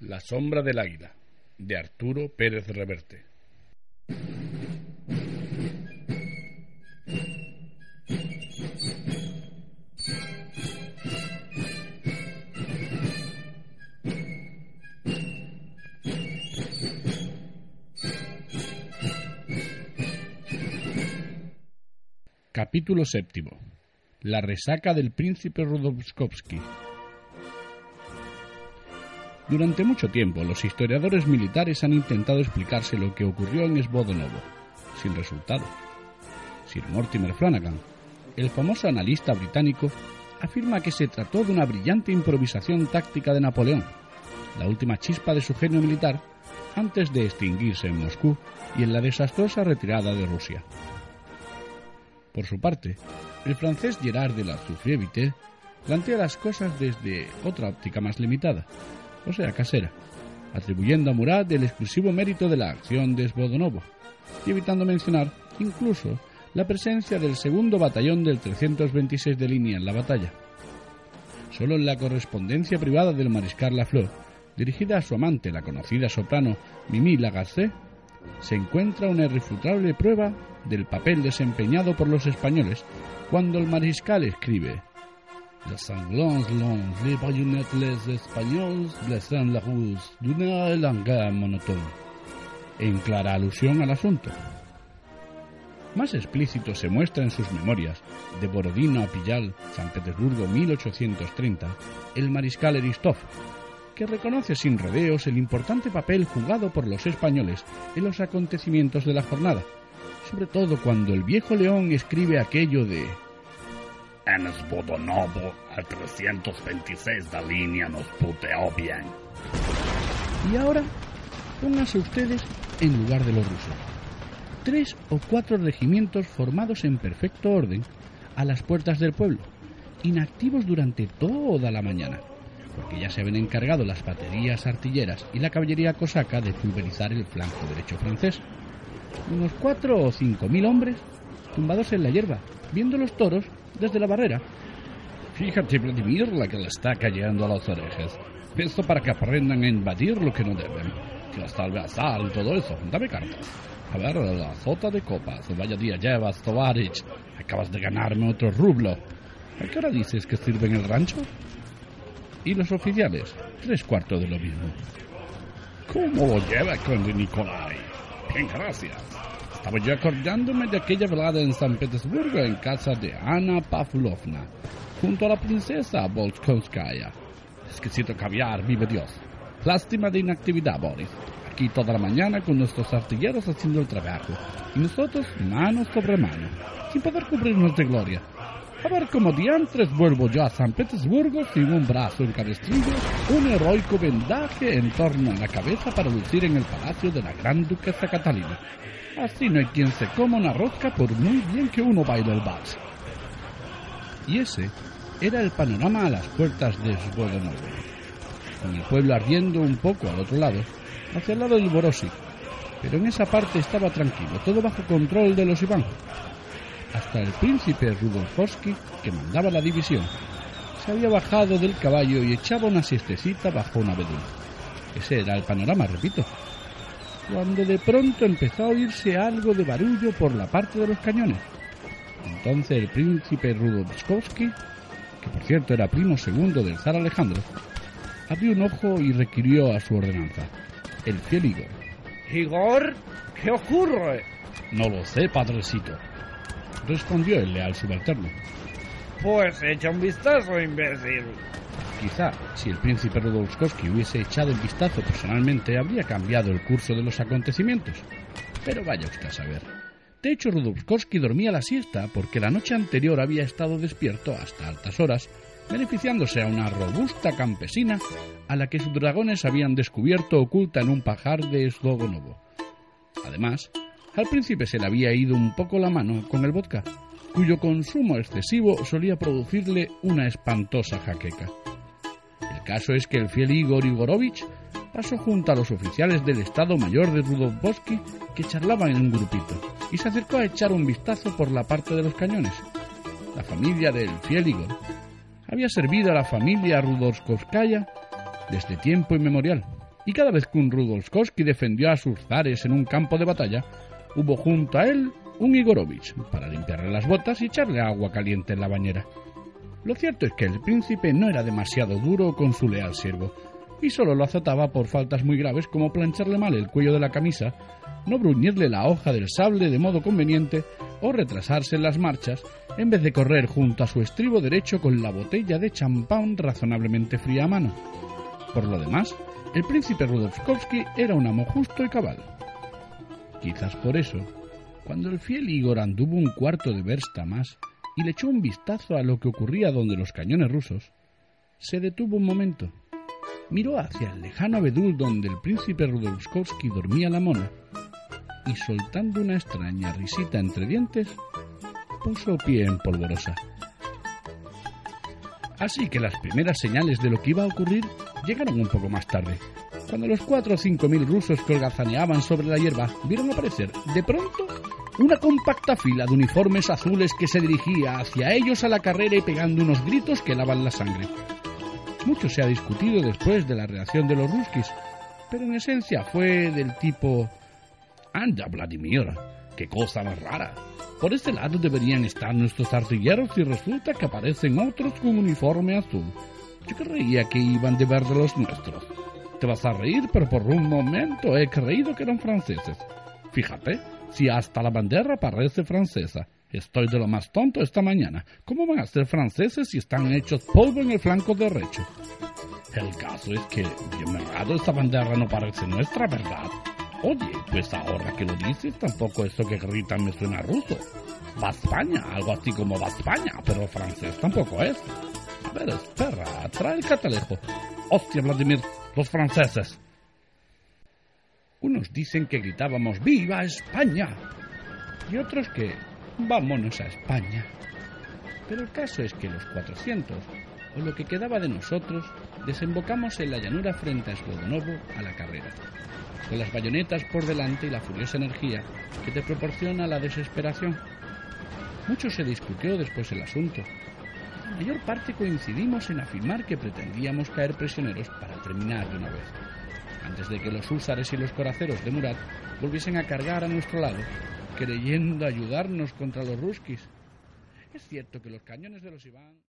La sombra del águila, de Arturo Pérez Reverte. Capítulo séptimo. La resaca del príncipe Rodowskowski. Durante mucho tiempo, los historiadores militares han intentado explicarse lo que ocurrió en Svodonovo, sin resultado. Sir Mortimer Flanagan, el famoso analista británico, afirma que se trató de una brillante improvisación táctica de Napoleón, la última chispa de su genio militar antes de extinguirse en Moscú y en la desastrosa retirada de Rusia. Por su parte, el francés Gerard de la Souffrievité plantea las cosas desde otra óptica más limitada, o sea, casera, atribuyendo a Murat el exclusivo mérito de la acción de Svodonovo, y evitando mencionar incluso la presencia del segundo batallón del 326 de línea en la batalla. Solo en la correspondencia privada del mariscal Lafleur, dirigida a su amante, la conocida soprano Mimi Lagacé, se encuentra una irrefutable prueba del papel desempeñado por los españoles cuando el mariscal escribe Les sanglants longs, les baïonnettes, les espagnols blessaient la ruse d'une langue monotone. En clara alusión al asunto. Más explícito se muestra en sus memorias, de Borodino a Pillal, San Petersburgo 1830, el mariscal Eristov, que reconoce sin rodeos el importante papel jugado por los españoles en los acontecimientos de la jornada, sobre todo cuando el viejo león escribe aquello de en Svodonovo, el 326 de línea nos puteó bien. Y ahora, pónganse ustedes en lugar de los rusos. Tres o cuatro regimientos formados en perfecto orden a las puertas del pueblo, inactivos durante toda la mañana, porque ya se habían encargado las baterías artilleras y la caballería cosaca de pulverizar el flanco derecho francés. Unos cuatro o cinco mil hombres tumbados en la hierba, viendo los toros desde la barrera. Fíjate, Vladimir, la que le está cayendo a las orejas. Esto para que aprendan a invadir lo que no deben. Que las talvazal y todo eso. Dame cartas. A ver, la sota de copas. Vaya día llevas, Tovarich. Acabas de ganarme otro rublo. ¿A qué hora dices que sirve en el rancho? ¿Y los oficiales? Tres cuartos de lo mismo. ¿Cómo lo lleva con Nikolai? Bien, gracias. Estaba yo acordándome de aquella velada en San Petersburgo en casa de Ana Pavlovna, junto a la princesa Volskonskaya. Exquisito caviar, vive Dios. Lástima de inactividad, Boris. Aquí toda la mañana con nuestros artilleros haciendo el trabajo, y nosotros mano sobre mano, sin poder cubrirnos de gloria. A ver cómo diantres vuelvo yo a San Petersburgo sin un brazo en cabestrillo, un heroico vendaje en torno a la cabeza para lucir en el palacio de la gran duquesa Catalina. Así no hay quien se coma una rosca por muy bien que uno baile el vals. Y ese era el panorama a las puertas de Svodonovo, con el pueblo ardiendo un poco al otro lado, hacia el lado del Borossi. Pero en esa parte estaba tranquilo, todo bajo control de los Iván. Hasta el príncipe Rudolfowski, que mandaba la división, se había bajado del caballo y echaba una siestecita bajo un abedul. Ese era el panorama, repito, cuando de pronto empezó a oírse algo de barullo por la parte de los cañones. Entonces el príncipe Rudolfowski, que por cierto era primo segundo del zar Alejandro, abrió un ojo y requirió a su ordenanza. El fiel Igor. Igor, ¿qué ocurre? No lo sé, padrecito, respondió el leal subalterno. Pues echa un vistazo, imbécil. Quizá, si el príncipe Rudolfowski hubiese echado el vistazo personalmente, habría cambiado el curso de los acontecimientos. Pero vaya usted a saber. De hecho, Rudolfowski dormía la siesta porque la noche anterior había estado despierto hasta altas horas, beneficiándose a una robusta campesina a la que sus dragones habían descubierto oculta en un pajar de Slogonovo. Además, al príncipe se le había ido un poco la mano con el vodka, cuyo consumo excesivo solía producirle una espantosa jaqueca. El caso es que el fiel Igor Igorovich pasó junto a los oficiales del Estado Mayor de Rudolfovsky que charlaban en un grupito y se acercó a echar un vistazo por la parte de los cañones. La familia del fiel Igor había servido a la familia Rudolskovskaya desde tiempo inmemorial, y cada vez que un Rudolskovsky defendió a sus zares en un campo de batalla, hubo junto a él un Igorovich para limpiarle las botas y echarle agua caliente en la bañera. Lo cierto es que el príncipe no era demasiado duro con su leal siervo, y solo lo azotaba por faltas muy graves como plancharle mal el cuello de la camisa, no bruñirle la hoja del sable de modo conveniente o retrasarse en las marchas en vez de correr junto a su estribo derecho con la botella de champán razonablemente fría a mano. Por lo demás, el príncipe Rudolfskovsky era un amo justo y cabal. Quizás por eso, cuando el fiel Igor anduvo un cuarto de versta más y le echó un vistazo a lo que ocurría donde los cañones rusos, se detuvo un momento. Miró hacia el lejano abedul donde el príncipe Rudolfskovsky dormía la mona y soltando una extraña risita entre dientes, puso pie en polvorosa. Así que las primeras señales de lo que iba a ocurrir llegaron un poco más tarde, cuando los cuatro o cinco mil rusos que holgazaneaban sobre la hierba vieron aparecer, de pronto, una compacta fila de uniformes azules que se dirigía hacia ellos a la carrera y pegando unos gritos que lavan la sangre. Mucho se ha discutido después de la reacción de los ruskis, pero en esencia fue del tipo... Anda, Vladimir, qué cosa más rara. Por este lado deberían estar nuestros artilleros y resulta que aparecen otros con uniforme azul. Yo creía que iban de verde los nuestros. Te vas a reír, pero por un momento he creído que eran franceses. Fíjate, si hasta la bandera parece francesa. Estoy de lo más tonto esta mañana. ¿Cómo van a ser franceses si están hechos polvo en el flanco derecho? El caso es que, bien errado, esta bandera no parece nuestra, ¿verdad? Oye, pues ahora que lo dices, tampoco eso que gritan me suena ruso. Va España, algo así como va España, pero francés tampoco es. A ver, espera, trae el catalejo. Hostia, Vladimir, los franceses. Unos dicen que gritábamos ¡Viva España! Y otros que vámonos a España. Pero el caso es que los 400, o lo que quedaba de nosotros, desembocamos en la llanura frente a Slodonovo a la carrera, con las bayonetas por delante y la furiosa energía que te proporciona la desesperación. Mucho se discutió después el asunto. Mayor parte coincidimos en afirmar que pretendíamos caer prisioneros para terminar de una vez, antes de que los húsares y los coraceros de Murat volviesen a cargar a nuestro lado creyendo ayudarnos contra los ruskis. Es cierto que los cañones de los Iván...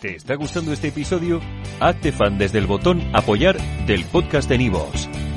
¿Te está gustando este episodio? Hazte fan desde el botón apoyar del podcast de Nivos.